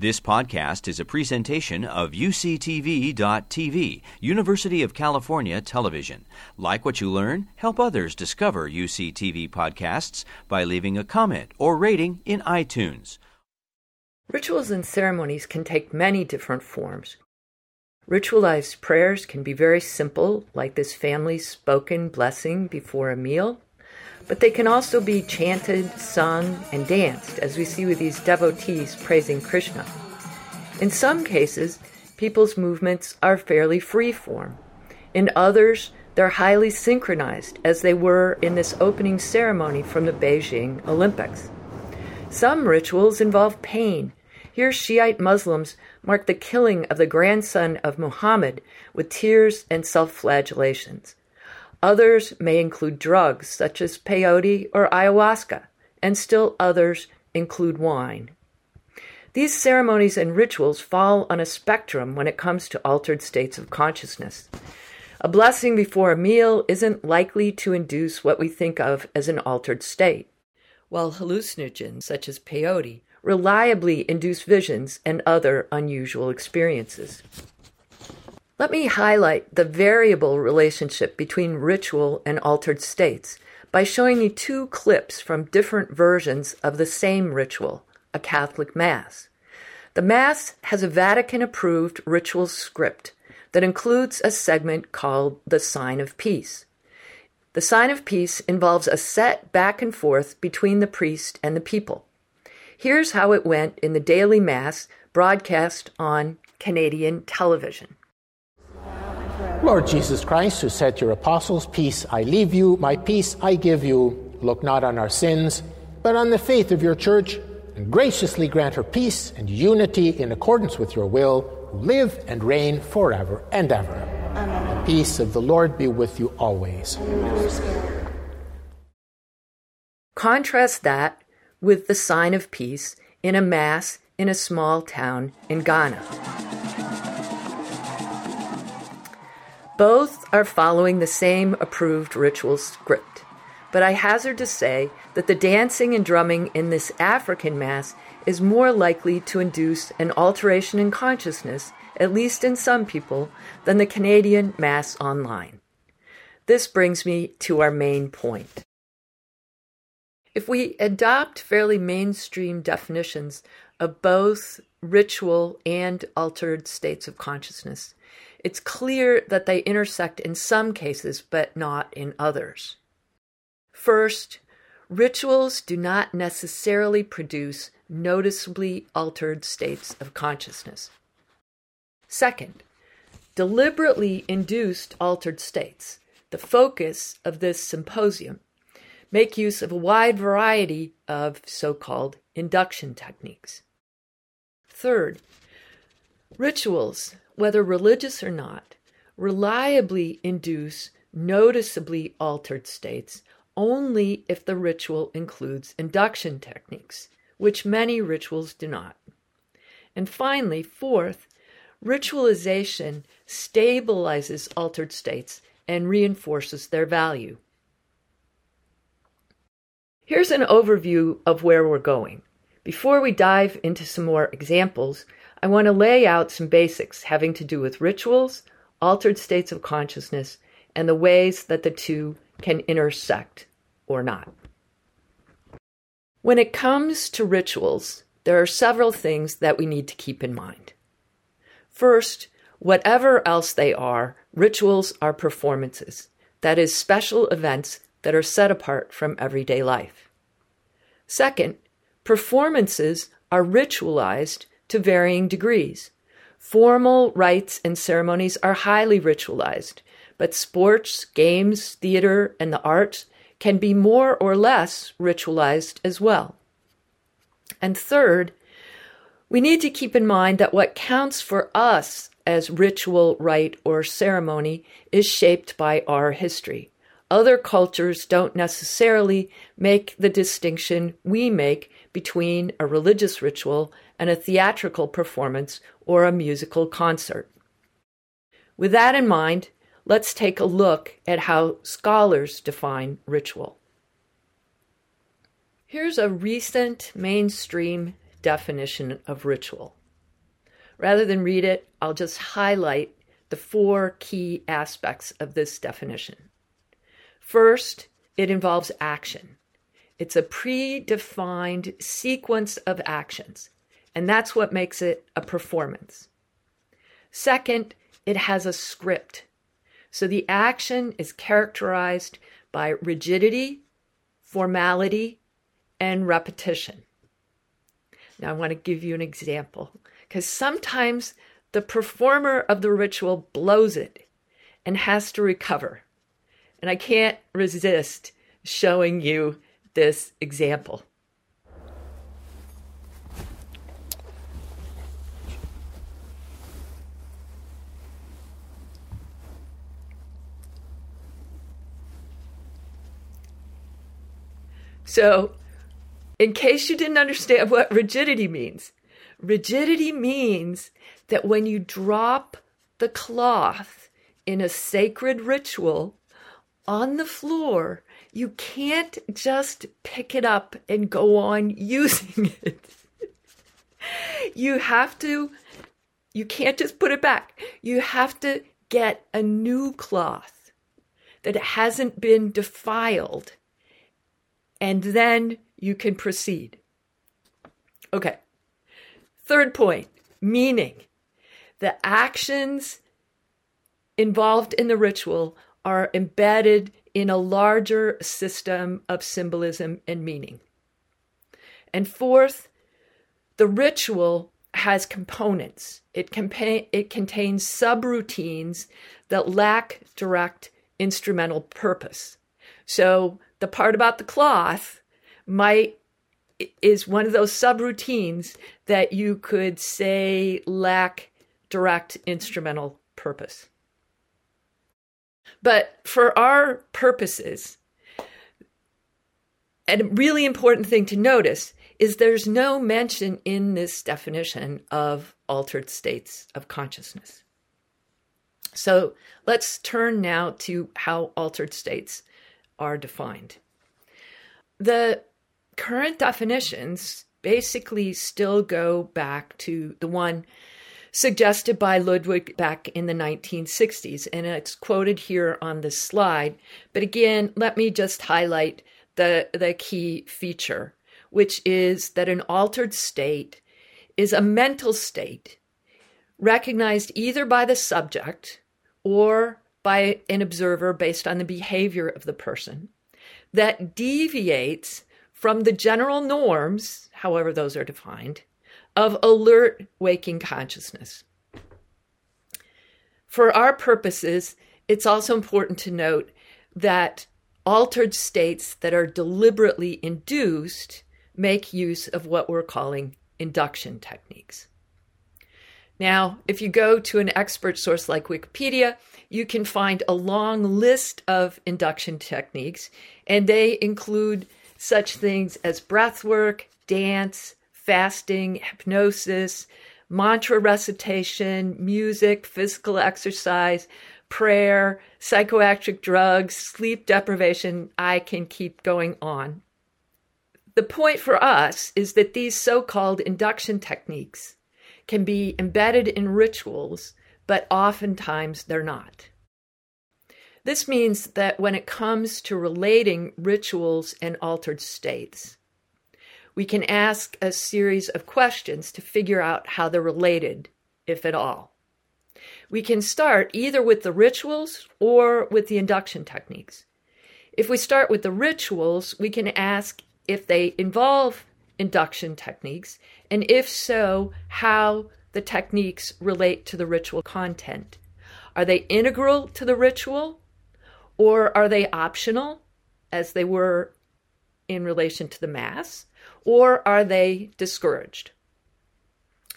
This podcast is a presentation of UCTV.tv, University of California Television. Like what you learn, help others discover UCTV podcasts by leaving a comment or rating in iTunes. Rituals and ceremonies can take many different forms. Ritualized prayers can be very simple, like this family's spoken blessing before a meal but they can also be chanted, sung, and danced, as we see with these devotees praising Krishna. In some cases, people's movements are fairly free form. In others, they're highly synchronized, as they were in this opening ceremony from the Beijing Olympics. Some rituals involve pain. Here, Shiite Muslims mark the killing of the grandson of Muhammad with tears and self flagellations. Others may include drugs such as peyote or ayahuasca, and still others include wine. These ceremonies and rituals fall on a spectrum when it comes to altered states of consciousness. A blessing before a meal isn't likely to induce what we think of as an altered state, while hallucinogens such as peyote reliably induce visions and other unusual experiences. Let me highlight the variable relationship between ritual and altered states by showing you two clips from different versions of the same ritual, a Catholic Mass. The Mass has a Vatican approved ritual script that includes a segment called the Sign of Peace. The Sign of Peace involves a set back and forth between the priest and the people. Here's how it went in the daily Mass broadcast on Canadian television. Lord Jesus Christ, who said to your apostles, Peace I leave you, my peace I give you, look not on our sins, but on the faith of your church, and graciously grant her peace and unity in accordance with your will, who live and reign forever and ever. Amen. The peace of the Lord be with you always. Contrast that with the sign of peace in a Mass in a small town in Ghana. Both are following the same approved ritual script, but I hazard to say that the dancing and drumming in this African Mass is more likely to induce an alteration in consciousness, at least in some people, than the Canadian Mass online. This brings me to our main point. If we adopt fairly mainstream definitions of both ritual and altered states of consciousness, it's clear that they intersect in some cases, but not in others. First, rituals do not necessarily produce noticeably altered states of consciousness. Second, deliberately induced altered states, the focus of this symposium, make use of a wide variety of so called induction techniques. Third, rituals whether religious or not, reliably induce noticeably altered states only if the ritual includes induction techniques, which many rituals do not. And finally, fourth, ritualization stabilizes altered states and reinforces their value. Here's an overview of where we're going. Before we dive into some more examples, I want to lay out some basics having to do with rituals, altered states of consciousness, and the ways that the two can intersect or not. When it comes to rituals, there are several things that we need to keep in mind. First, whatever else they are, rituals are performances, that is, special events that are set apart from everyday life. Second, performances are ritualized to varying degrees. Formal rites and ceremonies are highly ritualized, but sports, games, theater, and the arts can be more or less ritualized as well. And third, we need to keep in mind that what counts for us as ritual, rite, or ceremony is shaped by our history. Other cultures don't necessarily make the distinction we make between a religious ritual and a theatrical performance or a musical concert. With that in mind, let's take a look at how scholars define ritual. Here's a recent mainstream definition of ritual Rather than read it, I'll just highlight the four key aspects of this definition. First, it involves action. It's a predefined sequence of actions, and that's what makes it a performance. Second, it has a script. So the action is characterized by rigidity, formality, and repetition. Now, I want to give you an example because sometimes the performer of the ritual blows it and has to recover. And I can't resist showing you this example. So, in case you didn't understand what rigidity means, rigidity means that when you drop the cloth in a sacred ritual on the floor, you can't just pick it up and go on using it. you have to, you can't just put it back. You have to get a new cloth that hasn't been defiled, and then you can proceed. Okay. Third point meaning. The actions involved in the ritual are embedded in a larger system of symbolism and meaning. And fourth, the ritual has components. It, compa- it contains subroutines that lack direct instrumental purpose. So the part about the cloth might is one of those subroutines that you could say lack direct instrumental purpose. But for our purposes, a really important thing to notice is there's no mention in this definition of altered states of consciousness. So let's turn now to how altered states are defined. The current definitions basically still go back to the one suggested by Ludwig back in the 1960s, and it's quoted here on this slide. But again, let me just highlight the, the key feature, which is that an altered state is a mental state recognized either by the subject or by an observer based on the behavior of the person that deviates from the general norms, however those are defined, of alert waking consciousness. For our purposes, it's also important to note that altered states that are deliberately induced make use of what we're calling induction techniques. Now, if you go to an expert source like Wikipedia, you can find a long list of induction techniques, and they include such things as breath work, dance, fasting, hypnosis, mantra recitation, music, physical exercise, prayer, psychoactive drugs, sleep deprivation. I can keep going on. The point for us is that these so called induction techniques can be embedded in rituals, but oftentimes they're not. This means that when it comes to relating rituals and altered states, we can ask a series of questions to figure out how they're related, if at all. We can start either with the rituals or with the induction techniques. If we start with the rituals, we can ask if they involve induction techniques, and if so, how the techniques relate to the ritual content. Are they integral to the ritual or are they optional, as they were in relation to the Mass? Or are they discouraged?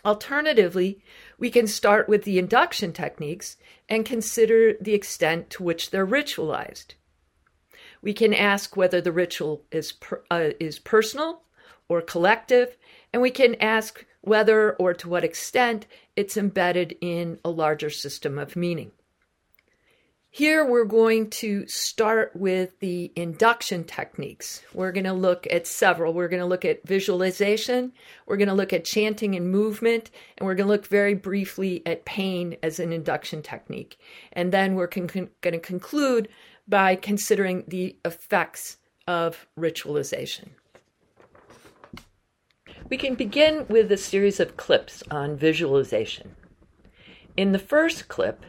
Alternatively, we can start with the induction techniques and consider the extent to which they're ritualized. We can ask whether the ritual is, per, uh, is personal or collective, and we can ask whether or to what extent it's embedded in a larger system of meaning. Here we're going to start with the induction techniques. We're going to look at several. We're going to look at visualization, we're going to look at chanting and movement, and we're going to look very briefly at pain as an induction technique. And then we're con- con- going to conclude by considering the effects of ritualization. We can begin with a series of clips on visualization. In the first clip,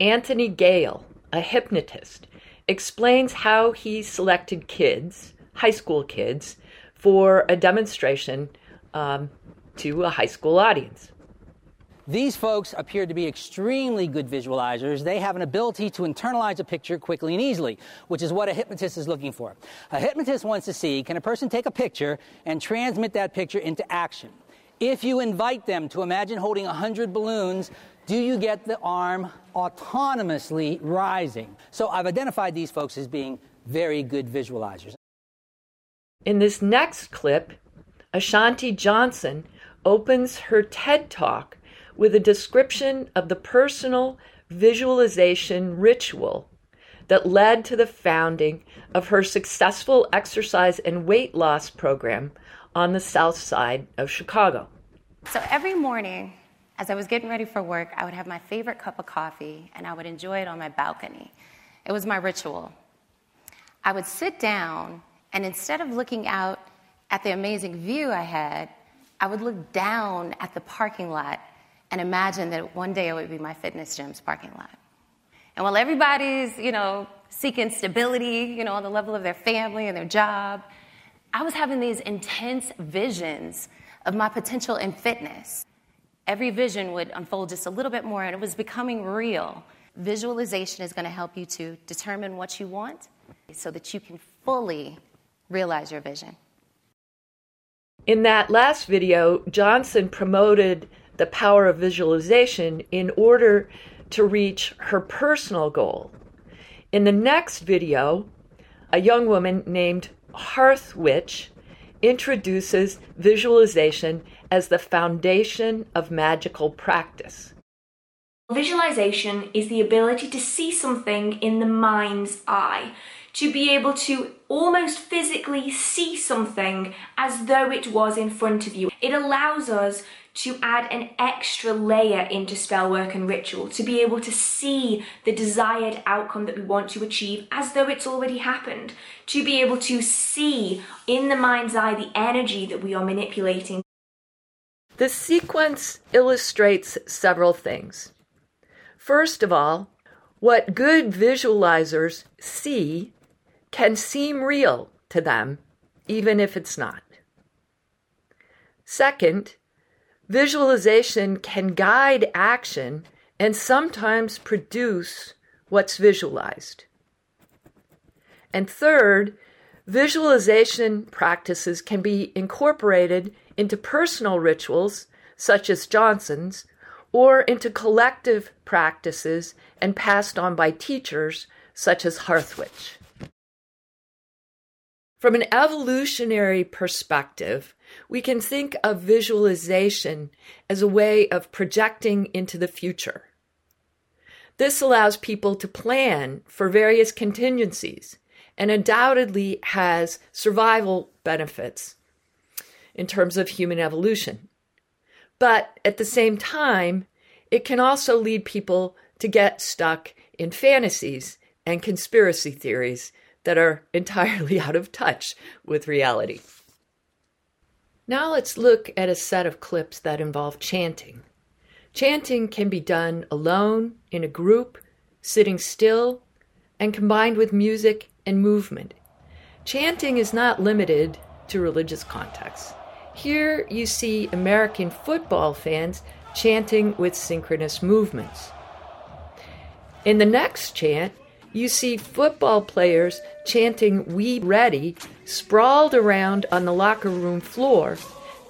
Anthony Gale, a hypnotist, explains how he selected kids, high school kids, for a demonstration um, to a high school audience. These folks appear to be extremely good visualizers. They have an ability to internalize a picture quickly and easily, which is what a hypnotist is looking for. A hypnotist wants to see can a person take a picture and transmit that picture into action? If you invite them to imagine holding 100 balloons, do you get the arm autonomously rising? So I've identified these folks as being very good visualizers. In this next clip, Ashanti Johnson opens her TED Talk with a description of the personal visualization ritual that led to the founding of her successful exercise and weight loss program on the south side of Chicago. So every morning, as I was getting ready for work, I would have my favorite cup of coffee and I would enjoy it on my balcony. It was my ritual. I would sit down, and instead of looking out at the amazing view I had, I would look down at the parking lot and imagine that one day it would be my fitness gym's parking lot. And while everybody's, you know, seeking stability, you know, on the level of their family and their job, I was having these intense visions of my potential in fitness. Every vision would unfold just a little bit more, and it was becoming real. Visualization is going to help you to determine what you want so that you can fully realize your vision. In that last video, Johnson promoted the power of visualization in order to reach her personal goal. In the next video, a young woman named Hearth Witch introduces visualization as the foundation of magical practice. Visualization is the ability to see something in the mind's eye, to be able to almost physically see something as though it was in front of you. It allows us to add an extra layer into spell work and ritual, to be able to see the desired outcome that we want to achieve as though it's already happened, to be able to see in the mind's eye the energy that we are manipulating. The sequence illustrates several things. First of all, what good visualizers see can seem real to them, even if it's not. Second, Visualization can guide action and sometimes produce what's visualized. And third, visualization practices can be incorporated into personal rituals, such as Johnson's, or into collective practices and passed on by teachers, such as Hearth Witch. From an evolutionary perspective, we can think of visualization as a way of projecting into the future. This allows people to plan for various contingencies and undoubtedly has survival benefits in terms of human evolution. But at the same time, it can also lead people to get stuck in fantasies and conspiracy theories that are entirely out of touch with reality. Now let's look at a set of clips that involve chanting. Chanting can be done alone, in a group, sitting still, and combined with music and movement. Chanting is not limited to religious contexts. Here you see American football fans chanting with synchronous movements. In the next chant, you see football players chanting We Ready sprawled around on the locker room floor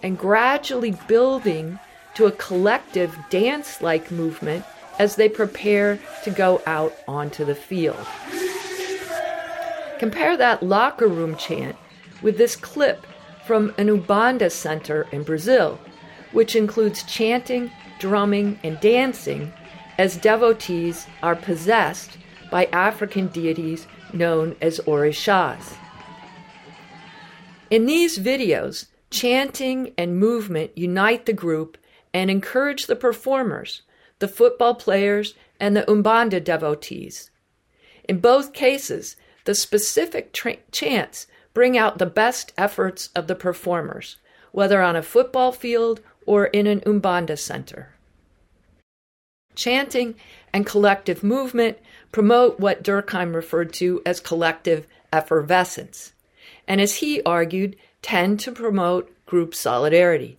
and gradually building to a collective dance like movement as they prepare to go out onto the field. Compare that locker room chant with this clip from an Umbanda center in Brazil, which includes chanting, drumming, and dancing as devotees are possessed by African deities known as Orishas. In these videos, chanting and movement unite the group and encourage the performers, the football players, and the Umbanda devotees. In both cases, the specific tra- chants bring out the best efforts of the performers, whether on a football field or in an Umbanda center. Chanting and collective movement promote what Durkheim referred to as collective effervescence, and as he argued, tend to promote group solidarity.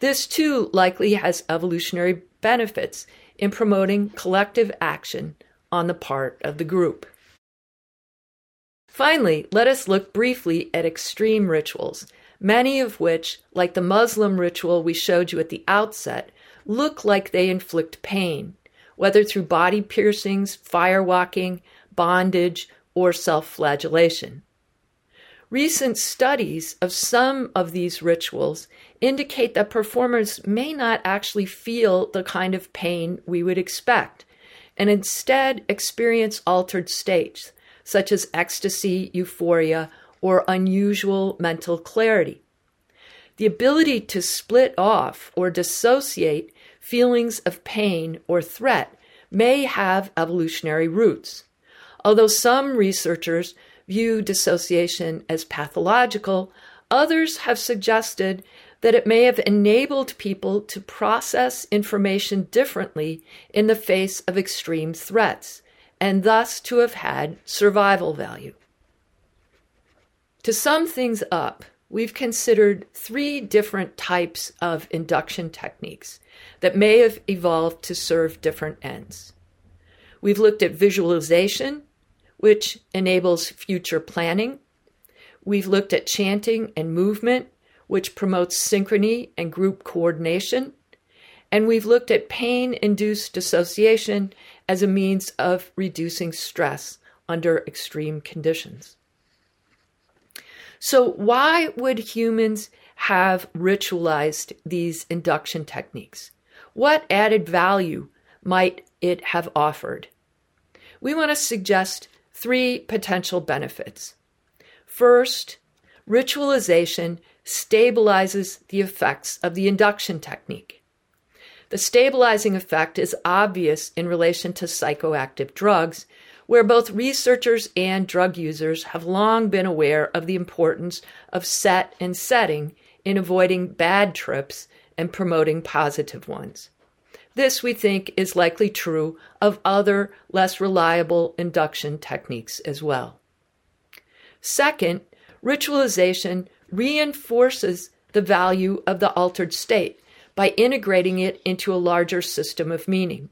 This too likely has evolutionary benefits in promoting collective action on the part of the group. Finally, let us look briefly at extreme rituals, many of which, like the Muslim ritual we showed you at the outset, look like they inflict pain, whether through body piercings, firewalking, bondage, or self flagellation. Recent studies of some of these rituals indicate that performers may not actually feel the kind of pain we would expect, and instead experience altered states such as ecstasy, euphoria, or unusual mental clarity. The ability to split off or dissociate feelings of pain or threat may have evolutionary roots. Although some researchers view dissociation as pathological, others have suggested that it may have enabled people to process information differently in the face of extreme threats, and thus to have had survival value. To sum things up, we've considered three different types of induction techniques that may have evolved to serve different ends. We've looked at visualization, which enables future planning. We've looked at chanting and movement, which promotes synchrony and group coordination. And we've looked at pain induced dissociation as a means of reducing stress under extreme conditions. So, why would humans have ritualized these induction techniques? What added value might it have offered? We want to suggest three potential benefits. First, ritualization stabilizes the effects of the induction technique. The stabilizing effect is obvious in relation to psychoactive drugs, where both researchers and drug users have long been aware of the importance of set and setting in avoiding bad trips and promoting positive ones. This, we think, is likely true of other less reliable induction techniques as well. Second, ritualization reinforces the value of the altered state by integrating it into a larger system of meaning.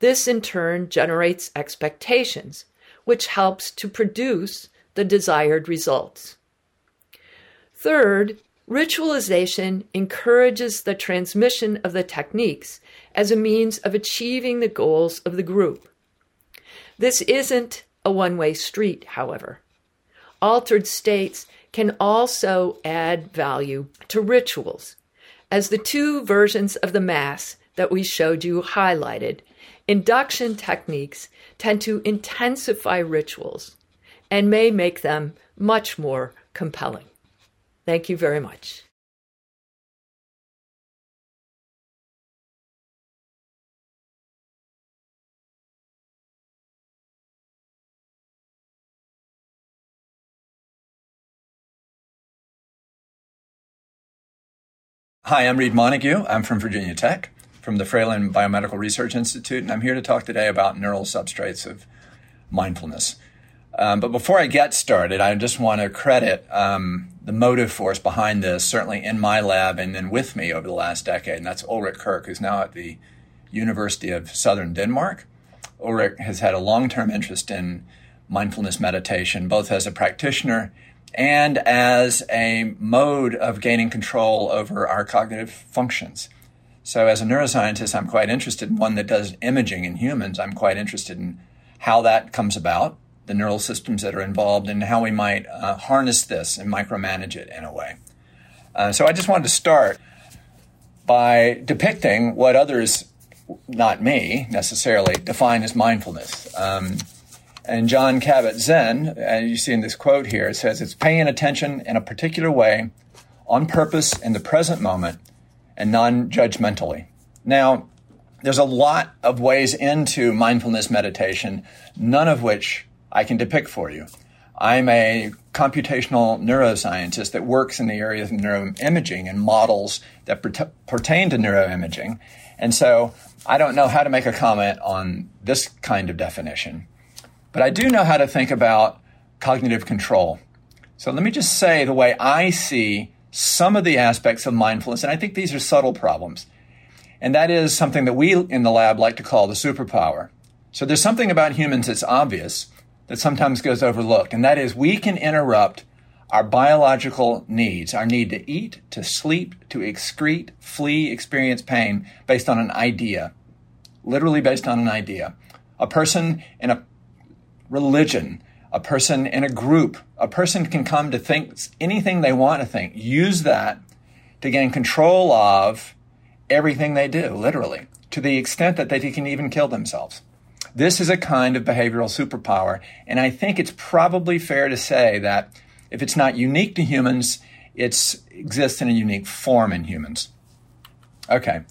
This in turn generates expectations, which helps to produce the desired results. Third, ritualization encourages the transmission of the techniques as a means of achieving the goals of the group. This isn't a one way street, however. Altered states can also add value to rituals as the two versions of the Mass that we showed you highlighted, induction techniques tend to intensify rituals and may make them much more compelling. Thank you very much. Hi, I'm Read Montague. I'm from Virginia Tech, from the Fralin Biomedical Research Institute, and I'm here to talk today about neural substrates of mindfulness. Um, but before I get started, I just want to credit um, the motive force behind this, certainly in my lab and then with me over the last decade, and that's Ulrik Kirk, who's now at the University of Southern Denmark. Ulrik has had a long term interest in mindfulness meditation, both as a practitioner and as a mode of gaining control over our cognitive functions. So, as a neuroscientist, I'm quite interested in one that does imaging in humans. I'm quite interested in how that comes about, the neural systems that are involved, and how we might uh, harness this and micromanage it in a way. Uh, so, I just wanted to start by depicting what others, not me necessarily, define as mindfulness. Um, And Jon Kabat-Zinn, and you see in this quote here, it says it's paying attention in a particular way, on purpose, in the present moment, and non judgmentally. Now, there's a lot of ways into mindfulness meditation, none of which I can depict for you. I'm a computational neuroscientist that works in the area of neuroimaging and models that pertain to neuroimaging. And so I don't know how to make a comment on this kind of definition. But I do know how to think about cognitive control. So let me just say the way I see some of the aspects of mindfulness, and I think these are subtle problems. And that is something that we in the lab like to call the superpower. So there's something about humans that's obvious that sometimes goes overlooked, and that is we can interrupt our biological needs, our need to eat, to sleep, to excrete, flee, experience pain based on an idea, literally based on an idea. A person in a religion, a person in a group, a person can come to think anything they want to think, use that to gain control of everything they do, literally, to the extent that they can even kill themselves. This is a kind of behavioral superpower, and I think it's probably fair to say that if it's not unique to humans, it exists in a unique form in humans. Okay,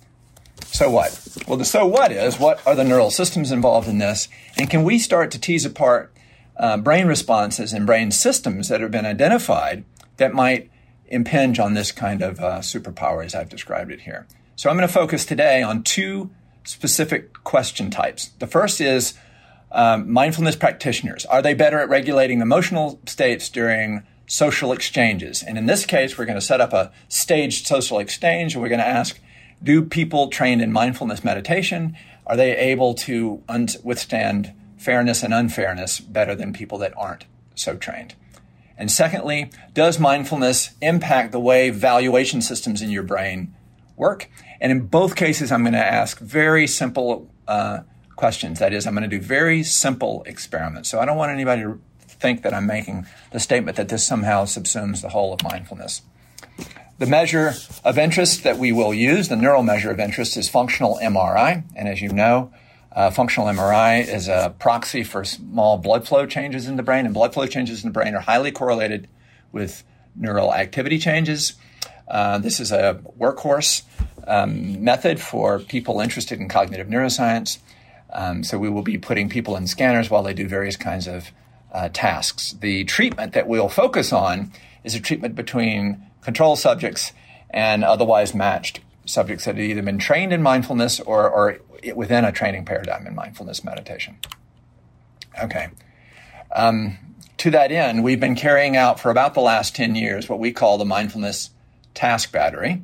so what? Well, the so what is what are the neural systems involved in this, and can we start to tease apart uh, brain responses and brain systems that have been identified that might impinge on this kind of uh, superpower as I've described it here? So I'm going to focus today on two specific question types. The first is um, mindfulness practitioners. Are they better at regulating emotional states during social exchanges? And in this case, we're going to set up a staged social exchange and we're going to ask, do people trained in mindfulness meditation, are they able to un- withstand fairness and unfairness better than people that aren't so trained? And secondly, does mindfulness impact the way valuation systems in your brain work? And in both cases, I'm going to ask very simple uh, questions. That is, I'm going to do very simple experiments. So I don't want anybody to think that I'm making the statement that this somehow subsumes the whole of mindfulness. The measure of interest that we will use, the neural measure of interest, is functional MRI. And as you know, uh, functional MRI is a proxy for small blood flow changes in the brain, and blood flow changes in the brain are highly correlated with neural activity changes. Uh, this is a workhorse um, method for people interested in cognitive neuroscience. Um, so we will be putting people in scanners while they do various kinds of uh, tasks. The treatment that we'll focus on is a treatment between control subjects and otherwise matched subjects that have either been trained in mindfulness or, or within a training paradigm in mindfulness meditation. Okay. Um, to that end, we've been carrying out for about the last 10 years what we call the mindfulness task battery.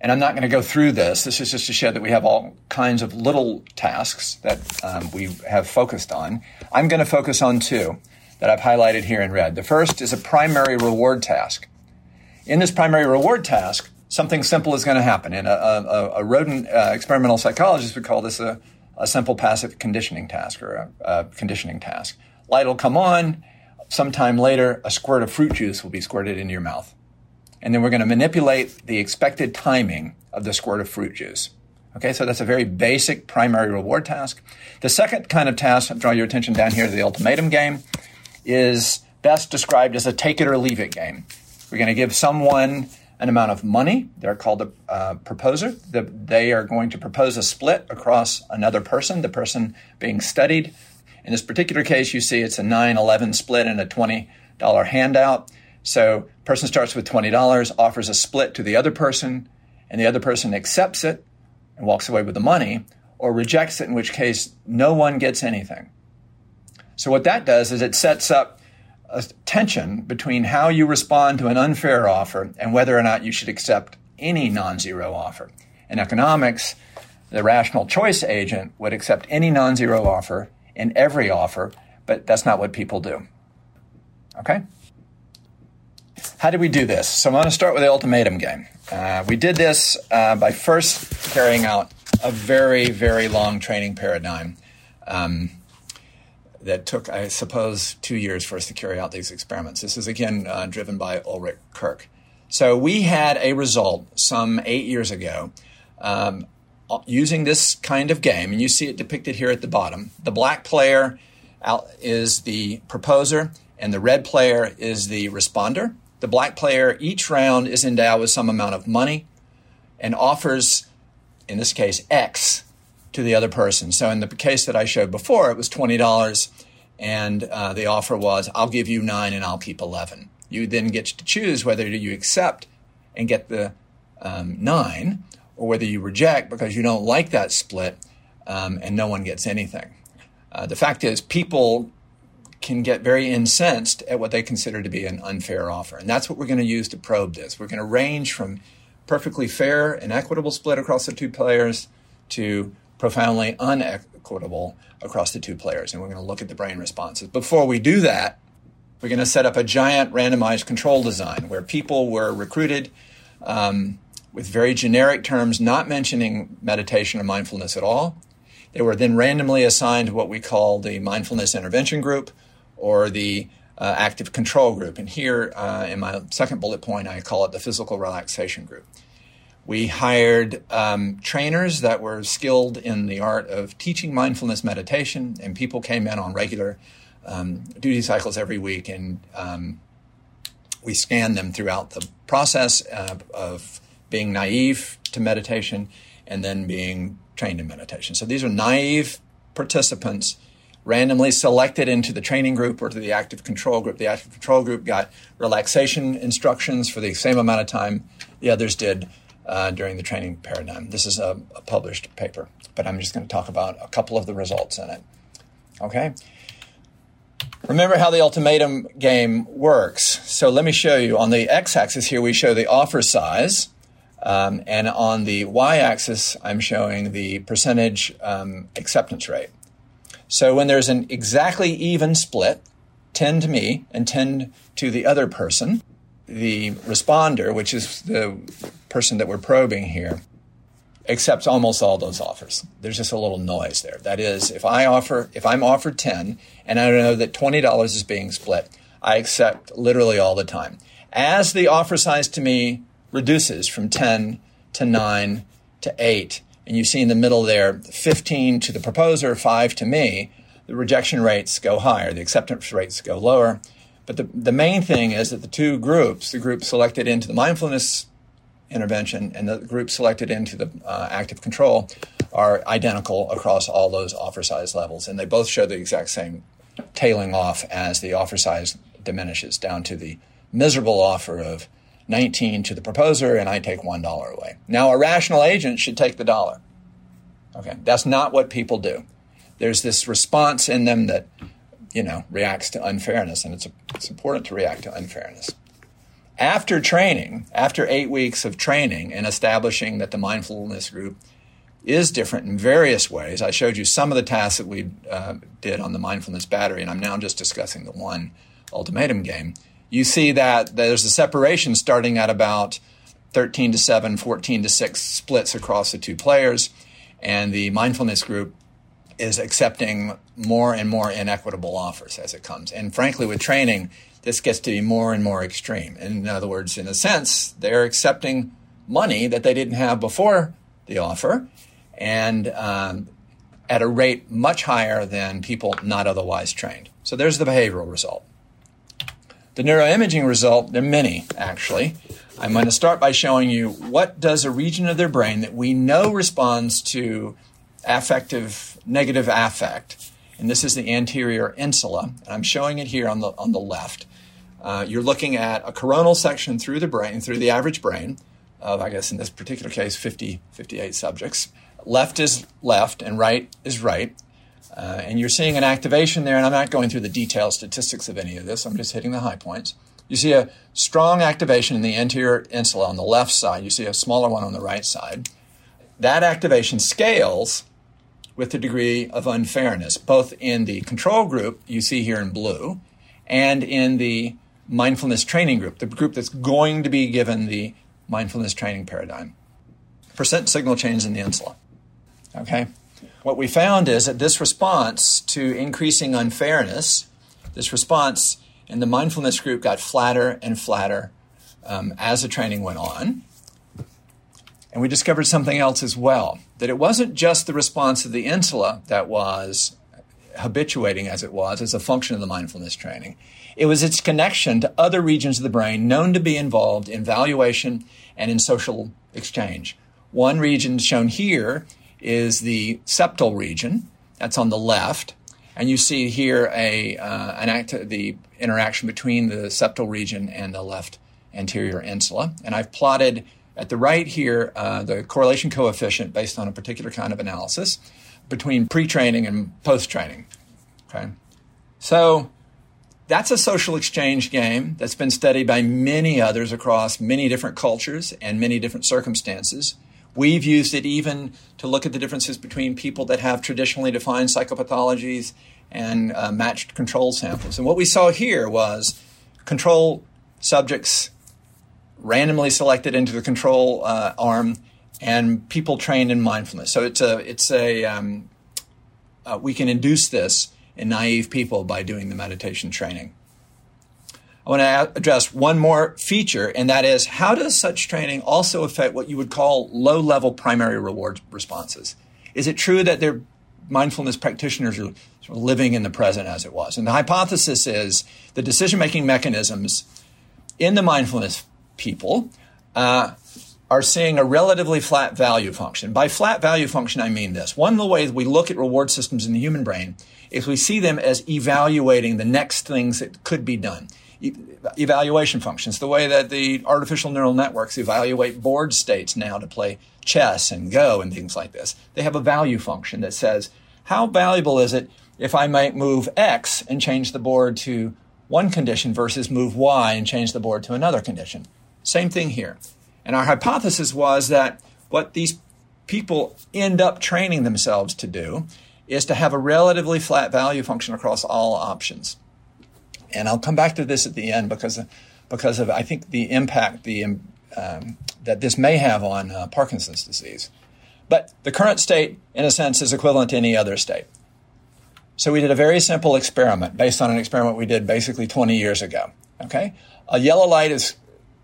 And I'm not going to go through this. This is just to show that we have all kinds of little tasks that um, we have focused on. I'm going to focus on two that I've highlighted here in red. The first is a primary reward task. In this primary reward task, something simple is going to happen. And a, a, a rodent uh, experimental psychologist would call this a, a simple passive conditioning task or a, a conditioning task. Light will come on. Sometime later, a squirt of fruit juice will be squirted into your mouth and then we're going to manipulate the expected timing of the squirt of fruit juice. Okay, so that's a very basic primary reward task. The second kind of task, I'll draw your attention down here to the ultimatum game, is best described as a take it or leave it game. We're going to give someone an amount of money. They're called a uh, proposer. The, they are going to propose a split across another person, the person being studied. In this particular case, you see it's a 9 11 split and a $20 handout. So person starts with $20, offers a split to the other person, and the other person accepts it and walks away with the money, or rejects it, in which case no one gets anything. So what that does is it sets up a tension between how you respond to an unfair offer and whether or not you should accept any non-zero offer. In economics, the rational choice agent would accept any non-zero offer in every offer, but that's not what people do. Okay? How did we do this? So I'm going to start with the ultimatum game. Uh, we did this uh, by first carrying out a very, very long training paradigm um, that took, I suppose, two years for us to carry out these experiments. This is again uh, driven by Ulrik Kirk. So we had a result some eight years ago um, using this kind of game, and you see it depicted here at the bottom. The black player is the proposer, and the red player is the responder. The black player each round is endowed with some amount of money and offers, in this case, X to the other person. So in the case that I showed before, it was $20, and uh, the offer was, I'll give you nine and I'll keep 11. You then get to choose whether you accept and get the um, nine or whether you reject because you don't like that split um, and no one gets anything. Uh, the fact is, people can get very incensed at what they consider to be an unfair offer. And that's what we're going to use to probe this. We're going to range from perfectly fair and equitable split across the two players to profoundly unequitable across the two players. And we're going to look at the brain responses. Before we do that, we're going to set up a giant randomized control design where people were recruited um, with very generic terms, not mentioning meditation or mindfulness at all. They were then randomly assigned what we call the mindfulness intervention group or the uh, active control group. And here uh, in my second bullet point, I call it the physical relaxation group. We hired um, trainers that were skilled in the art of teaching mindfulness meditation, and people came in on regular um, duty cycles every week, and um, we scanned them throughout the process uh, of being naive to meditation and then being trained in meditation. So these are naive participants randomly selected into the training group or to the active control group. The active control group got relaxation instructions for the same amount of time the others did uh, during the training paradigm. This is a, a published paper, but I'm just going to talk about a couple of the results in it. Okay? Remember how the ultimatum game works. So let me show you. On the x axis here, we show the offer size. Um, and on the y axis, I'm showing the percentage um, acceptance rate. So when there's an exactly even split, 10 to me and 10 to the other person, the responder, which is the person that we're probing here, accepts almost all those offers. There's just a little noise there. That is, if I offer, if I'm offered 10 and I know that $20 is being split, I accept literally all the time. As the offer size to me reduces from 10 to 9 to 8, and you see in the middle there 15 to the proposer, 5 to me, the rejection rates go higher, the acceptance rates go lower. But the, the main thing is that the two groups, the group selected into the mindfulness intervention and the group selected into the uh, active control, are identical across all those offer size levels. And they both show the exact same tailing off as the offer size diminishes down to the miserable offer of 19 to the proposer, and I take $1 away. Now, a rational agent should take the dollar. Okay, that's not what people do. There's this response in them that, you know, reacts to unfairness, and it's, it's important to react to unfairness. After training, after eight weeks of training and establishing that the mindfulness group is different in various ways, I showed you some of the tasks that we uh, did on the mindfulness battery, and I'm now just discussing the one ultimatum game you see that there's a separation starting at about 13 to 7, 14 to 6 splits across the two players. And the mindfulness group is accepting more and more inequitable offers as it comes. And frankly, with training, this gets to be more and more extreme. In other words, in a sense, they're accepting money that they didn't have before the offer and um, at a rate much higher than people not otherwise trained. So there's the behavioral result. The neuroimaging result, there are many actually. I'm going to start by showing you what does a region of their brain that we know responds to affective, negative affect. And this is the anterior insula. And I'm showing it here on the, on the left. Uh, you're looking at a coronal section through the brain, through the average brain of, I guess in this particular case, 50, 58 subjects. Left is left and right is right. Uh, and you're seeing an activation there, and I'm not going through the detailed statistics of any of this, I'm just hitting the high points. You see a strong activation in the anterior insula on the left side, you see a smaller one on the right side. That activation scales with the degree of unfairness, both in the control group you see here in blue and in the mindfulness training group, the group that's going to be given the mindfulness training paradigm. Percent signal change in the insula. Okay? what we found is that this response to increasing unfairness, this response in the mindfulness group got flatter and flatter um, as the training went on. And we discovered something else as well that it wasn't just the response of the insula that was habituating as it was as a function of the mindfulness training. It was its connection to other regions of the brain known to be involved in valuation and in social exchange. One region shown here is the septal region, that's on the left, and you see here a uh, an act, the interaction between the septal region and the left anterior insula. And I've plotted at the right here uh, the correlation coefficient based on a particular kind of analysis between pre-training and post-training. Okay, so that's a social exchange game that's been studied by many others across many different cultures and many different circumstances. We've used it even to look at the differences between people that have traditionally defined psychopathologies and uh, matched control samples. And what we saw here was control subjects randomly selected into the control uh, arm and people trained in mindfulness. So it's a it's a um, uh, we can induce this in naive people by doing the meditation training. I want to address one more feature, and that is how does such training also affect what you would call low level primary reward responses? Is it true that their mindfulness practitioners are sort of living in the present as it was? And the hypothesis is the decision making mechanisms in the mindfulness people uh, are seeing a relatively flat value function. By flat value function, I mean this. One of the ways we look at reward systems in the human brain is we see them as evaluating the next things that could be done evaluation functions, the way that the artificial neural networks evaluate board states now to play chess and Go and things like this. They have a value function that says, how valuable is it if I might move X and change the board to one condition versus move Y and change the board to another condition? Same thing here. And our hypothesis was that what these people end up training themselves to do is to have a relatively flat value function across all options. And I'll come back to this at the end because because of I think the impact the um, that this may have on uh, Parkinson's disease. But the current state, in a sense, is equivalent to any other state. So we did a very simple experiment based on an experiment we did basically 20 years ago. Okay, a yellow light is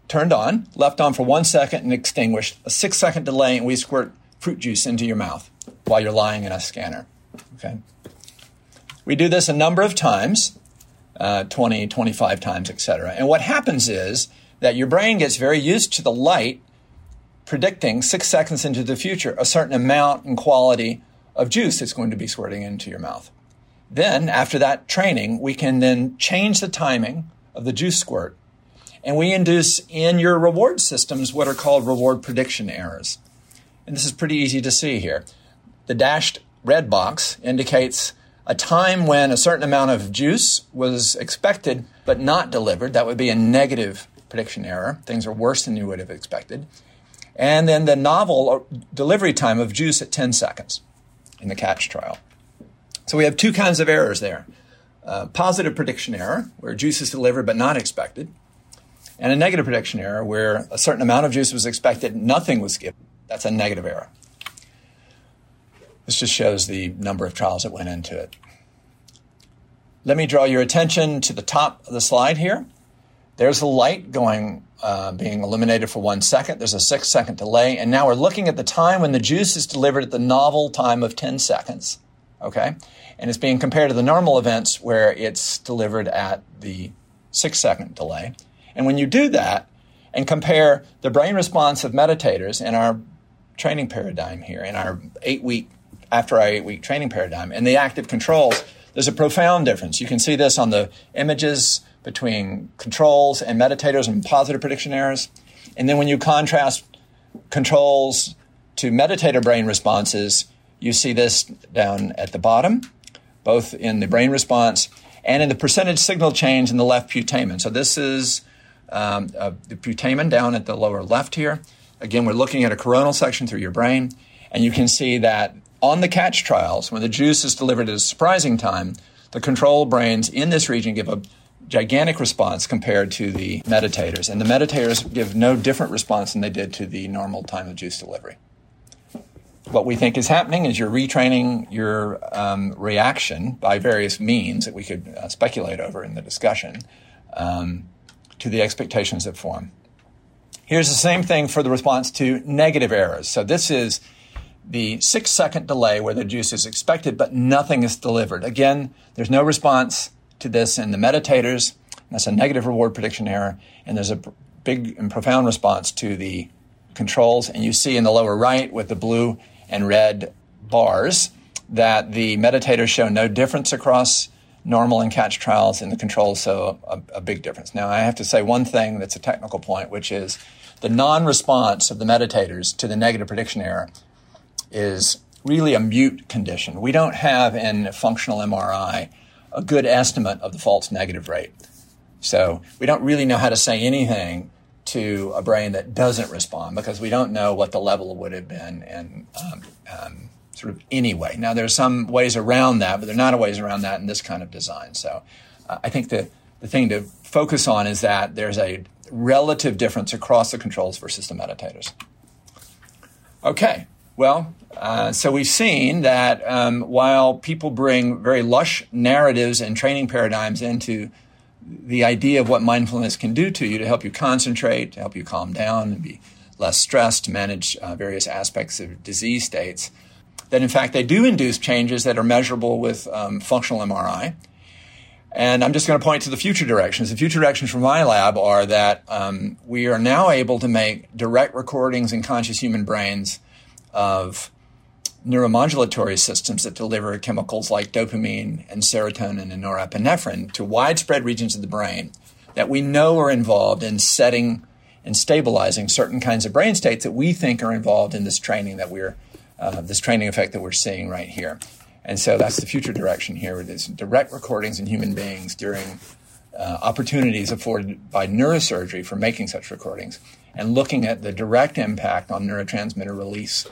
turned on, left on for one second, and extinguished. A six second delay, and we squirt fruit juice into your mouth while you're lying in a scanner. Okay. We do this a number of times uh, 20, 25 times, etc. And what happens is that your brain gets very used to the light predicting six seconds into the future a certain amount and quality of juice that's going to be squirting into your mouth. Then, after that training, we can then change the timing of the juice squirt and we induce in your reward systems what are called reward prediction errors. And this is pretty easy to see here. The dashed red box indicates a time when a certain amount of juice was expected but not delivered. That would be a negative prediction error. Things are worse than you would have expected. And then the novel delivery time of juice at 10 seconds in the catch trial. So we have two kinds of errors there. Uh, positive prediction error, where juice is delivered but not expected, and a negative prediction error, where a certain amount of juice was expected, nothing was given. That's a negative error. This just shows the number of trials that went into it. Let me draw your attention to the top of the slide here. There's the light going, uh, being illuminated for one second. There's a six second delay. And now we're looking at the time when the juice is delivered at the novel time of 10 seconds. Okay? And it's being compared to the normal events where it's delivered at the six second delay. And when you do that and compare the brain response of meditators in our training paradigm here, in our eight week after our eight week training paradigm and the active controls, there's a profound difference. You can see this on the images between controls and meditators and positive prediction errors. And then when you contrast controls to meditator brain responses, you see this down at the bottom, both in the brain response and in the percentage signal change in the left putamen. So this is um, uh, the putamen down at the lower left here. Again, we're looking at a coronal section through your brain, and you can see that on the catch trials, when the juice is delivered at a surprising time, the control brains in this region give a gigantic response compared to the meditators. And the meditators give no different response than they did to the normal time of juice delivery. What we think is happening is you're retraining your um, reaction by various means that we could uh, speculate over in the discussion um, to the expectations that form. Here's the same thing for the response to negative errors. So this is the six second delay where the juice is expected, but nothing is delivered. Again, there's no response to this in the meditators. That's a negative reward prediction error. And there's a big and profound response to the controls. And you see in the lower right with the blue and red bars that the meditators show no difference across normal and catch trials, and the controls so a, a big difference. Now, I have to say one thing that's a technical point, which is the non response of the meditators to the negative prediction error is really a mute condition. We don't have in functional MRI a good estimate of the false negative rate. So we don't really know how to say anything to a brain that doesn't respond because we don't know what the level would have been and um, um, sort of anyway. Now there's some ways around that, but there are not ways around that in this kind of design. So uh, I think the the thing to focus on is that there's a relative difference across the controls versus the meditators. Okay, well, uh, so we've seen that um, while people bring very lush narratives and training paradigms into the idea of what mindfulness can do to you to help you concentrate, to help you calm down and be less stressed, to manage uh, various aspects of disease states, that in fact they do induce changes that are measurable with um, functional MRI. And I'm just going to point to the future directions. The future directions from my lab are that um, we are now able to make direct recordings in conscious human brains of neuromodulatory systems that deliver chemicals like dopamine and serotonin and norepinephrine to widespread regions of the brain that we know are involved in setting and stabilizing certain kinds of brain states that we think are involved in this training that we're uh, this training effect that we're seeing right here. And so that's the future direction here. with It is direct recordings in human beings during uh, opportunities afforded by neurosurgery for making such recordings and looking at the direct impact on neurotransmitter release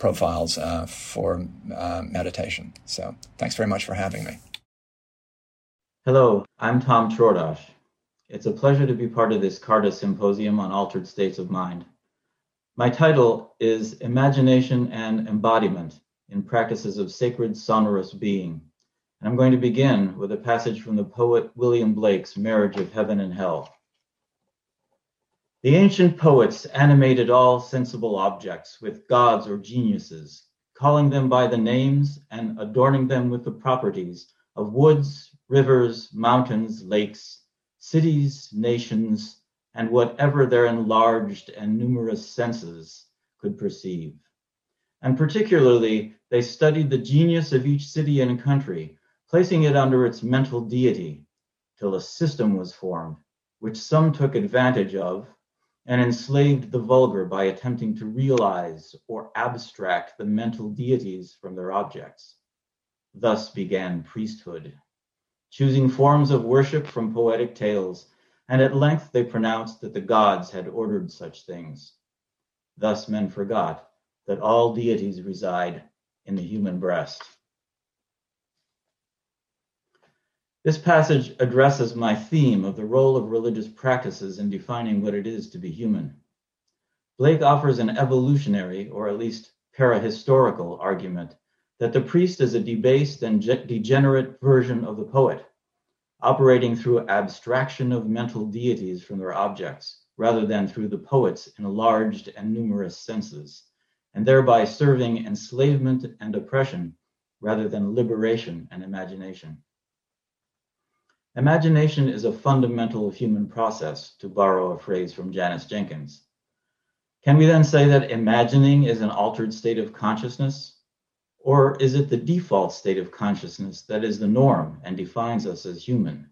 profiles uh, for uh, meditation. So thanks very much for having me. Hello, I'm Tom Csordas. It's a pleasure to be part of this CARTA Symposium on Altered States of Mind. My title is Imagination and Embodiment in Practices of Sacred Sonorous Being. And I'm going to begin with a passage from the poet William Blake's Marriage of Heaven and Hell. The ancient poets animated all sensible objects with gods or geniuses, calling them by the names and adorning them with the properties of woods, rivers, mountains, lakes, cities, nations, and whatever their enlarged and numerous senses could perceive. And particularly, they studied the genius of each city and country, placing it under its mental deity, till a system was formed, which some took advantage of and enslaved the vulgar by attempting to realize or abstract the mental deities from their objects. Thus began priesthood, choosing forms of worship from poetic tales, and at length they pronounced that the gods had ordered such things. Thus men forgot that all deities reside in the human breast. This passage addresses my theme of the role of religious practices in defining what it is to be human. Blake offers an evolutionary, or at least parahistorical, argument that the priest is a debased and degenerate version of the poet, operating through abstraction of mental deities from their objects, rather than through the poet's enlarged and numerous senses, and thereby serving enslavement and oppression rather than liberation and imagination. Imagination is a fundamental human process, to borrow a phrase from Janis Jenkins. Can we then say that imagining is an altered state of consciousness? Or is it the default state of consciousness that is the norm and defines us as human?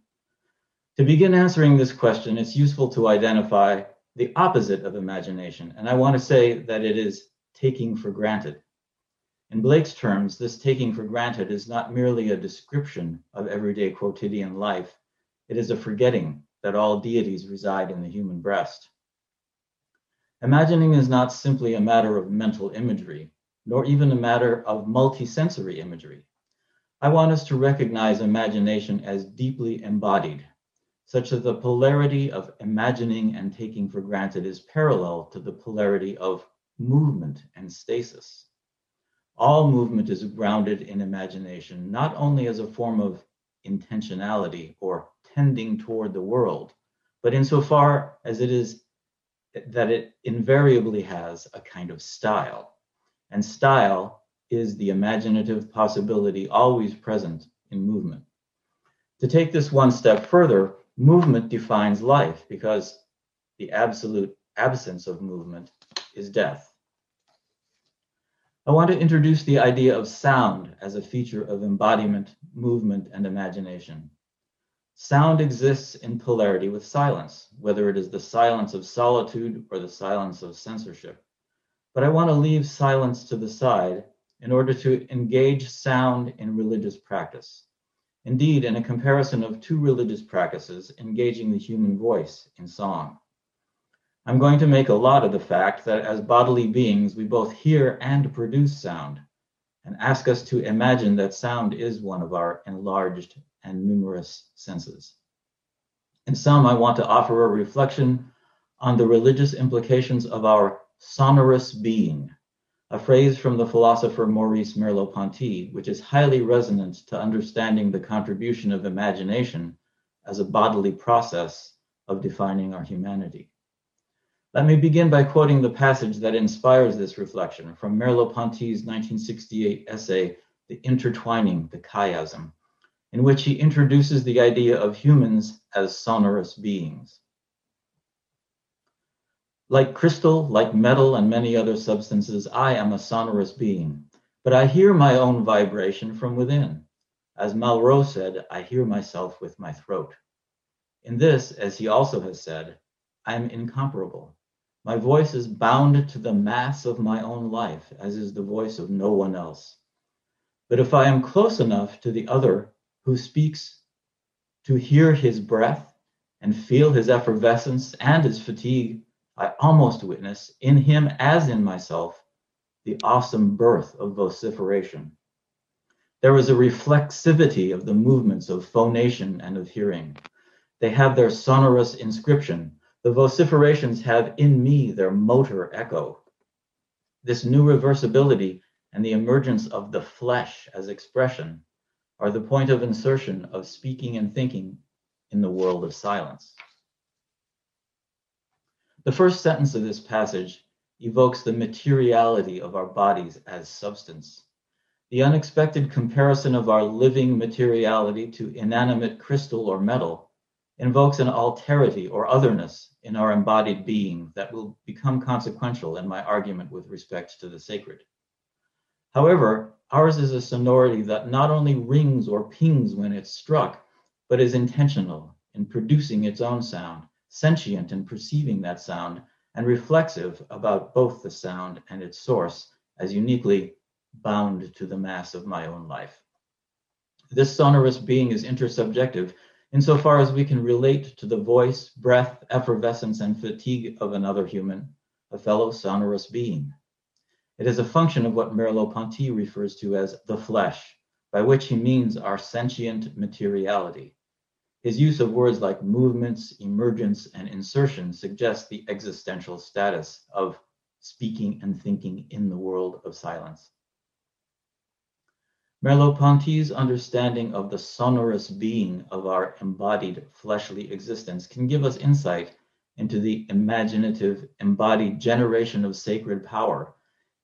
To begin answering this question, it's useful to identify the opposite of imagination, and I want to say that it is taking for granted. In Blake's terms, this taking for granted is not merely a description of everyday quotidian life, it is a forgetting that all deities reside in the human breast. Imagining is not simply a matter of mental imagery, nor even a matter of multisensory imagery. I want us to recognize imagination as deeply embodied, such that the polarity of imagining and taking for granted is parallel to the polarity of movement and stasis. All movement is grounded in imagination, not only as a form of intentionality or tending toward the world, but insofar as it is that it invariably has a kind of style. And style is the imaginative possibility always present in movement. To take this one step further, movement defines life because the absolute absence of movement is death. I want to introduce the idea of sound as a feature of embodiment, movement, and imagination. Sound exists in polarity with silence, whether it is the silence of solitude or the silence of censorship. But I want to leave silence to the side in order to engage sound in religious practice. Indeed, in a comparison of two religious practices, engaging the human voice in song. I'm going to make a lot of the fact that as bodily beings, we both hear and produce sound, and ask us to imagine that sound is one of our enlarged and numerous senses. In sum, I want to offer a reflection on the religious implications of our sonorous being, a phrase from the philosopher Maurice Merleau-Ponty, which is highly resonant to understanding the contribution of imagination as a bodily process of defining our humanity. Let me begin by quoting the passage that inspires this reflection from Merleau-Ponty's 1968 essay, The Intertwining, the Chiasm, in which he introduces the idea of humans as sonorous beings. Like crystal, like metal, and many other substances, I am a sonorous being, but I hear my own vibration from within. As Malraux said, I hear myself with my throat. In this, as he also has said, I am incomparable. My voice is bound to the mass of my own life, as is the voice of no one else. But if I am close enough to the other who speaks to hear his breath and feel his effervescence and his fatigue, I almost witness, in him as in myself, the awesome birth of vociferation. There is a reflexivity of the movements of phonation and of hearing. They have their sonorous inscription, the vociferations have in me their motor echo. This new reversibility and the emergence of the flesh as expression are the point of insertion of speaking and thinking in the world of silence. The first sentence of this passage evokes the materiality of our bodies as substance. The unexpected comparison of our living materiality to inanimate crystal or metal invokes an alterity or otherness in our embodied being that will become consequential in my argument with respect to the sacred. However, ours is a sonority that not only rings or pings when it's struck, but is intentional in producing its own sound, sentient in perceiving that sound, and reflexive about both the sound and its source as uniquely bound to the mass of my own life. This sonorous being is intersubjective insofar as we can relate to the voice, breath, effervescence, and fatigue of another human, a fellow sonorous being. It is a function of what Merleau-Ponty refers to as the flesh, by which he means our sentient materiality. His use of words like movements, emergence, and insertion suggests the existential status of speaking and thinking in the world of silence. Merleau-Ponty's understanding of the sonorous being of our embodied fleshly existence can give us insight into the imaginative embodied generation of sacred power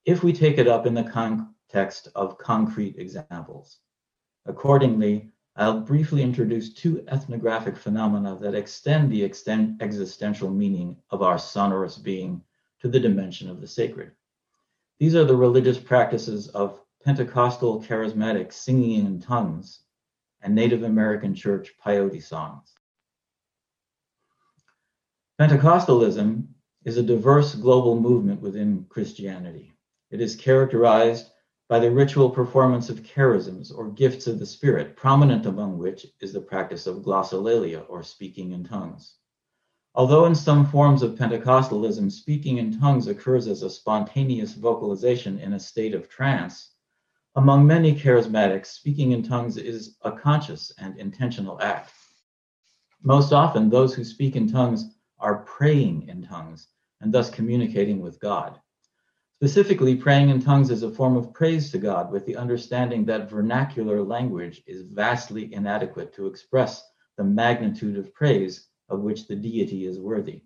if we take it up in the context of concrete examples. Accordingly, I'll briefly introduce two ethnographic phenomena that extend the extent existential meaning of our sonorous being to the dimension of the sacred. These are the religious practices of Pentecostal charismatic singing in tongues, and Native American church peyote songs. Pentecostalism is a diverse global movement within Christianity. It is characterized by the ritual performance of charisms or gifts of the Spirit, prominent among which is the practice of glossolalia or speaking in tongues. Although in some forms of Pentecostalism, speaking in tongues occurs as a spontaneous vocalization in a state of trance, among many charismatics, speaking in tongues is a conscious and intentional act. Most often, those who speak in tongues are praying in tongues and thus communicating with God. Specifically, praying in tongues is a form of praise to God with the understanding that vernacular language is vastly inadequate to express the magnitude of praise of which the deity is worthy.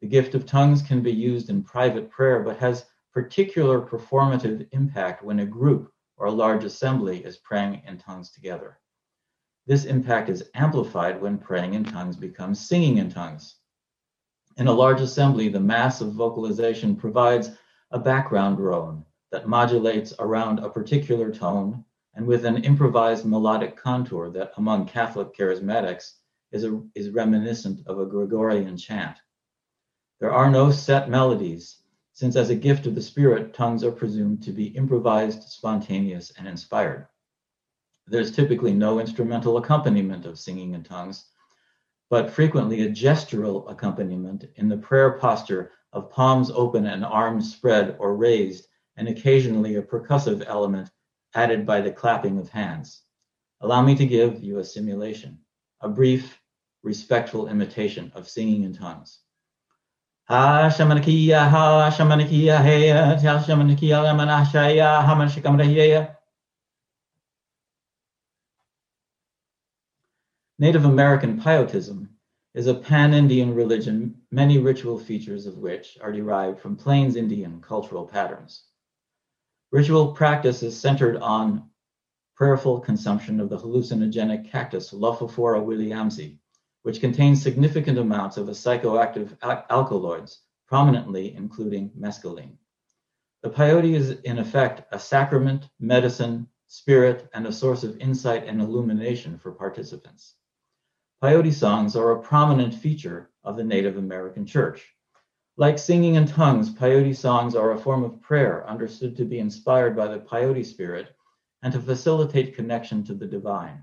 The gift of tongues can be used in private prayer, but has particular performative impact when a group or a large assembly is praying in tongues together. This impact is amplified when praying in tongues becomes singing in tongues. In a large assembly, the mass of vocalization provides a background drone that modulates around a particular tone and with an improvised melodic contour that among Catholic charismatics is, a, is reminiscent of a Gregorian chant. There are no set melodies, since as a gift of the Spirit, tongues are presumed to be improvised, spontaneous, and inspired. There's typically no instrumental accompaniment of singing in tongues, but frequently a gestural accompaniment in the prayer posture of palms open and arms spread or raised, and occasionally a percussive element added by the clapping of hands. Allow me to give you a simulation, a brief, respectful imitation of singing in tongues. Ha shamanakia ha shamanakia heya tel shamanakia lamanashaya hamanashikamrahiya. Native American peyotism is a pan-Indian religion, many ritual features of which are derived from Plains Indian cultural patterns. Ritual practice is centered on prayerful consumption of the hallucinogenic cactus Lophophora williamsii, which contains significant amounts of a psychoactive al- alkaloids, prominently including mescaline. The peyote is in effect a sacrament, medicine, spirit, and a source of insight and illumination for participants. Peyote songs are a prominent feature of the Native American church. Like singing in tongues, peyote songs are a form of prayer understood to be inspired by the peyote spirit and to facilitate connection to the divine.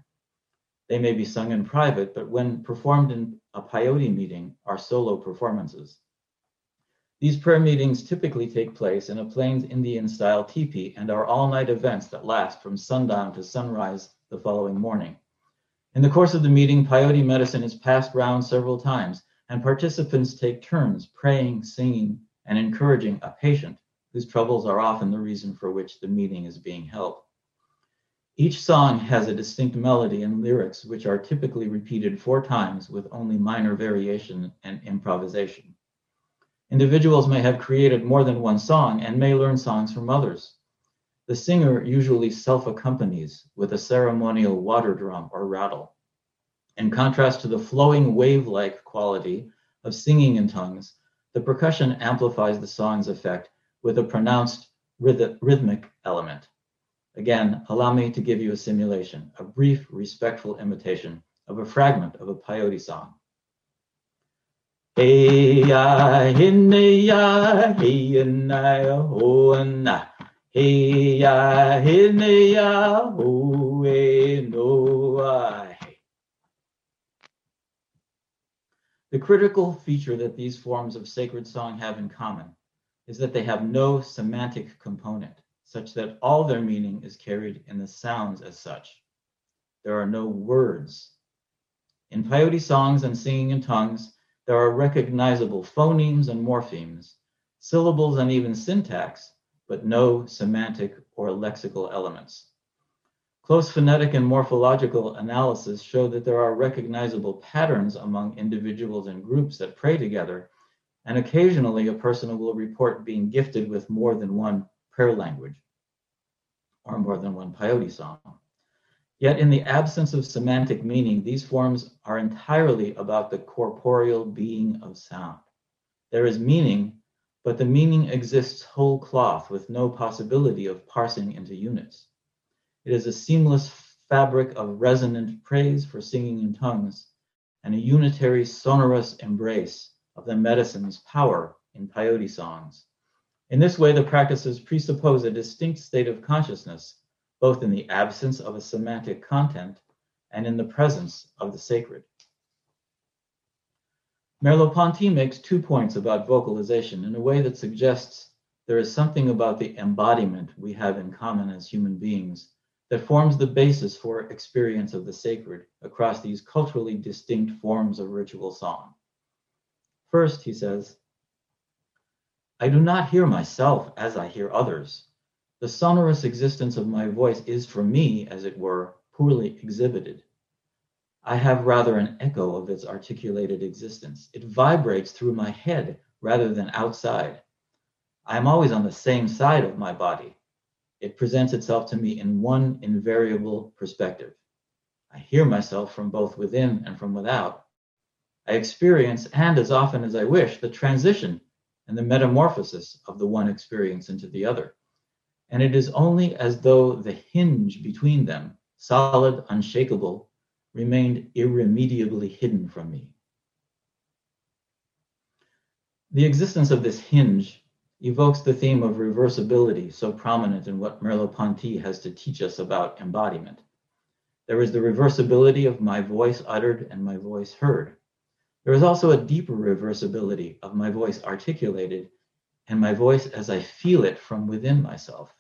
They may be sung in private, but when performed in a peyote meeting, are solo performances. These prayer meetings typically take place in a Plains Indian style teepee and are all night events that last from sundown to sunrise the following morning. In the course of the meeting, peyote medicine is passed round several times, and participants take turns praying, singing, and encouraging a patient whose troubles are often the reason for which the meeting is being held. Each song has a distinct melody and lyrics, which are typically repeated four times with only minor variation and improvisation. Individuals may have created more than one song and may learn songs from others. The singer usually self accompanies with a ceremonial water drum or rattle. In contrast to the flowing wave like quality of singing in tongues, the percussion amplifies the song's effect with a pronounced rhythmic element. Again, allow me to give you a simulation, a brief, respectful imitation of a fragment of a peyote song. Hey ya hinne ya hey na ho The critical feature that these forms of sacred song have in common is that they have no semantic component such that all their meaning is carried in the sounds as such. There are no words. In peyote songs and singing in tongues, there are recognizable phonemes and morphemes, syllables and even syntax, but no semantic or lexical elements. Close phonetic and morphological analysis show that there are recognizable patterns among individuals and groups that pray together, and occasionally a person will report being gifted with more than one prayer language, or more than one peyote song. Yet, in the absence of semantic meaning, these forms are entirely about the corporeal being of sound. There is meaning, but the meaning exists whole cloth with no possibility of parsing into units. It is a seamless fabric of resonant praise for singing in tongues and a unitary sonorous embrace of the medicine's power in peyote songs. In this way, the practices presuppose a distinct state of consciousness, both in the absence of a semantic content and in the presence of the sacred. Merleau-Ponty makes two points about vocalization in a way that suggests there is something about the embodiment we have in common as human beings that forms the basis for experience of the sacred across these culturally distinct forms of ritual song. First, he says, I do not hear myself as I hear others. The sonorous existence of my voice is for me, as it were, poorly exhibited. I have rather an echo of its articulated existence. It vibrates through my head rather than outside. I am always on the same side of my body. It presents itself to me in one invariable perspective. I hear myself from both within and from without. I experience, and as often as I wish, the transition and the metamorphosis of the one experience into the other. And it is only as though the hinge between them, solid, unshakable, remained irremediably hidden from me. The existence of this hinge evokes the theme of reversibility so prominent in what Merleau-Ponty has to teach us about embodiment. There is the reversibility of my voice uttered and my voice heard. There is also a deeper reversibility of my voice articulated and my voice as I feel it from within myself.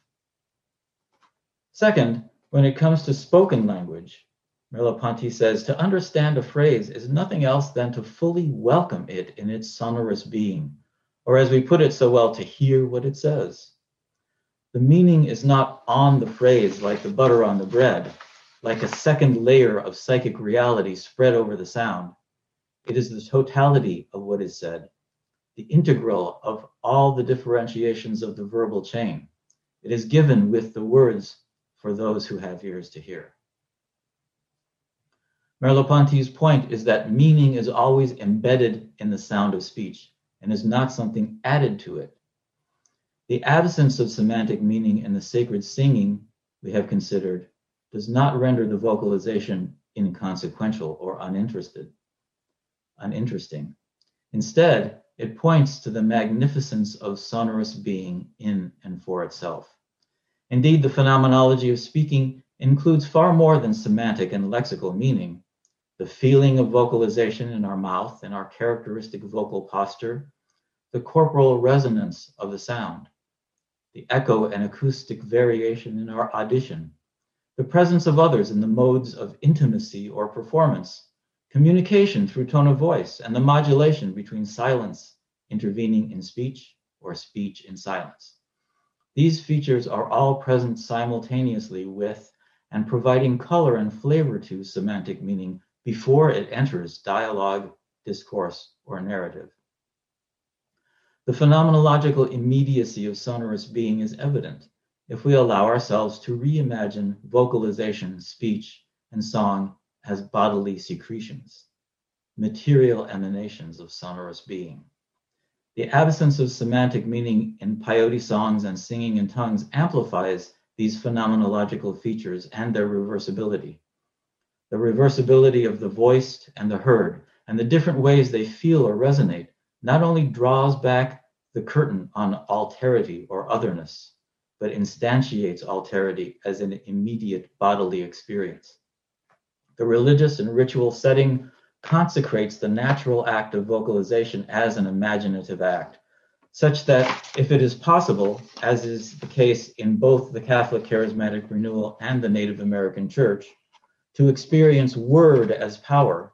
Second, when it comes to spoken language, Merleau-Ponty says to understand a phrase is nothing else than to fully welcome it in its sonorous being, or as we put it so well, to hear what it says. The meaning is not on the phrase like the butter on the bread, like a second layer of psychic reality spread over the sound. It is the totality of what is said, the integral of all the differentiations of the verbal chain. It is given with the words for those who have ears to hear. Merleau-Ponty's point is that meaning is always embedded in the sound of speech and is not something added to it. The absence of semantic meaning in the sacred singing we have considered does not render the vocalization inconsequential or uninterested, uninteresting. Instead, it points to the magnificence of sonorous being in and for itself. Indeed, the phenomenology of speaking includes far more than semantic and lexical meaning. The feeling of vocalization in our mouth and our characteristic vocal posture the corporal resonance of the sound, the echo and acoustic variation in our audition, the presence of others in the modes of intimacy or performance, communication through tone of voice, and the modulation between silence intervening in speech or speech in silence. These features are all present simultaneously with and providing color and flavor to semantic meaning before it enters dialogue, discourse, or narrative. The phenomenological immediacy of sonorous being is evident if we allow ourselves to reimagine vocalization, speech, and song as bodily secretions, material emanations of sonorous being. The absence of semantic meaning in peyote songs and singing in tongues amplifies these phenomenological features and their reversibility. The reversibility of the voiced and the heard, and the different ways they feel or resonate, not only draws back the curtain on alterity or otherness, but instantiates alterity as an immediate bodily experience. The religious and ritual setting consecrates the natural act of vocalization as an imaginative act, such that if it is possible, as is the case in both the Catholic Charismatic Renewal and the Native American Church, to experience word as power,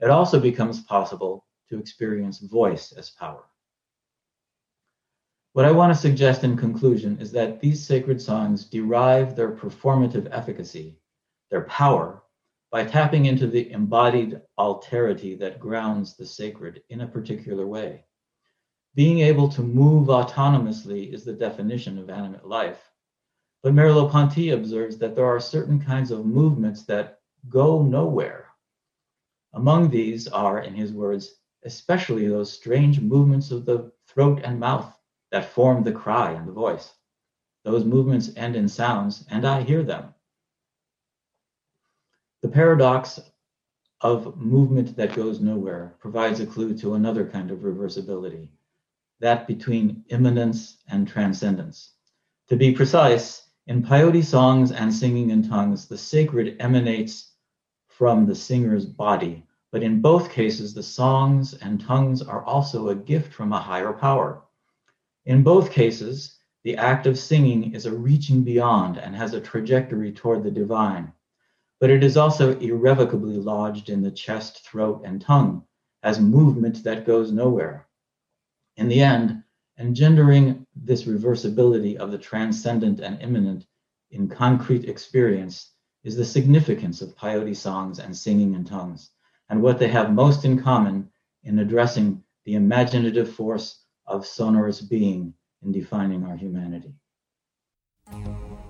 it also becomes possible to experience voice as power. What I want to suggest in conclusion is that these sacred songs derive their performative efficacy, their power, by tapping into the embodied alterity that grounds the sacred in a particular way. Being able to move autonomously is the definition of animate life. But Merleau-Ponty observes that there are certain kinds of movements that go nowhere among these are, in his words, especially those strange movements of the throat and mouth that form the cry and the voice. Those movements end in sounds, and I hear them. The paradox of movement that goes nowhere provides a clue to another kind of reversibility, that between immanence and transcendence. To be precise, in peyote songs and singing in tongues, the sacred emanates from the singer's body, but in both cases, the songs and tongues are also a gift from a higher power. In both cases, the act of singing is a reaching beyond and has a trajectory toward the divine, but it is also irrevocably lodged in the chest, throat, and tongue as movement that goes nowhere. In the end, engendering this reversibility of the transcendent and immanent in concrete experience is the significance of peyote songs and singing in tongues, and what they have most in common in addressing the imaginative force of sonorous being in defining our humanity.